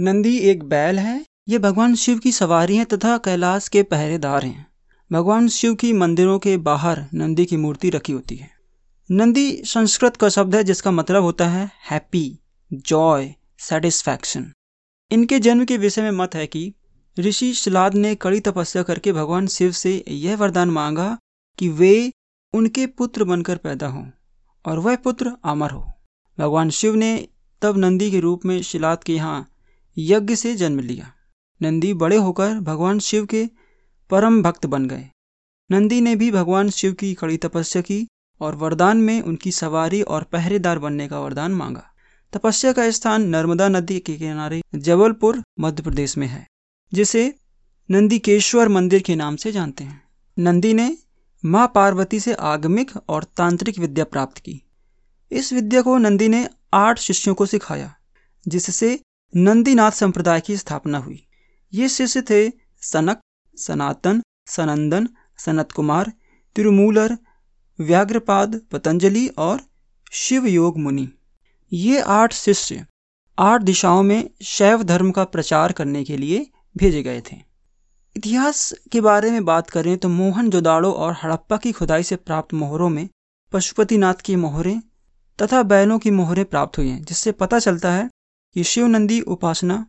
नंदी एक बैल है। ये भगवान शिव की सवारी है तथा कैलाश के पहरेदार हैं। भगवान शिव की मंदिरों के बाहर नंदी की मूर्ति रखी होती है। नंदी संस्कृत का शब्द है जिसका मतलब होता है हैप्पी जॉय सेटिस्फैक्शन इनके जन्म के विषय में मत है कि ऋषि शिलाद ने कड़ी तपस्या करके भगवान शिव से यह वरदान मांगा कि वे उनके पुत्र बनकर पैदा हों और वह पुत्र अमर हो। भगवान शिव ने तब नंदी के रूप में शिलाद के यहाँ यज्ञ से जन्म लिया। नंदी बड़े होकर भगवान शिव के परम भक्त बन गए। नंदी ने भी भगवान शिव की कड़ी तपस्या की और वरदान में उनकी सवारी और पहरेदार बनने का वरदान मांगा। तपस्या का स्थान नर्मदा नदी के किनारे जबलपुर, मध्य प्रदेश में है, जिसे नंदीकेश्वर मंदिर के नाम से जानते हैं। नंदी ने माँ पार्वती से आगमिक और तांत्रिक विद्या प्राप्त की। इस विद्या को नंदी ने आठ शिष्यों को सिखाया, जिससे नंदीनाथ संप्रदाय की स्थापना हुई। ये शिष्य थे सनक, सनातन, सनंदन सनत कुमार तिरुमूलर व्याग्रपाद पतंजलि और शिव योग मुनि। ये आठ शिष्य आठ दिशाओं में शैव धर्म का प्रचार करने के लिए भेजे गए थे। इतिहास के बारे में बात करें तो मोहन जोदाड़ो और हड़प्पा की खुदाई से प्राप्त मोहरों में पशुपतिनाथ की मोहरें तथा बैलों की मोहरें प्राप्त हुई हैं, जिससे पता चलता है कि शिव नंदी उपासना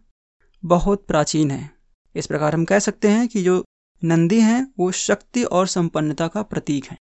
बहुत प्राचीन है। इस प्रकार हम कह सकते हैं कि जो नंदी हैं, वो शक्ति और संपन्नता का प्रतीक हैं।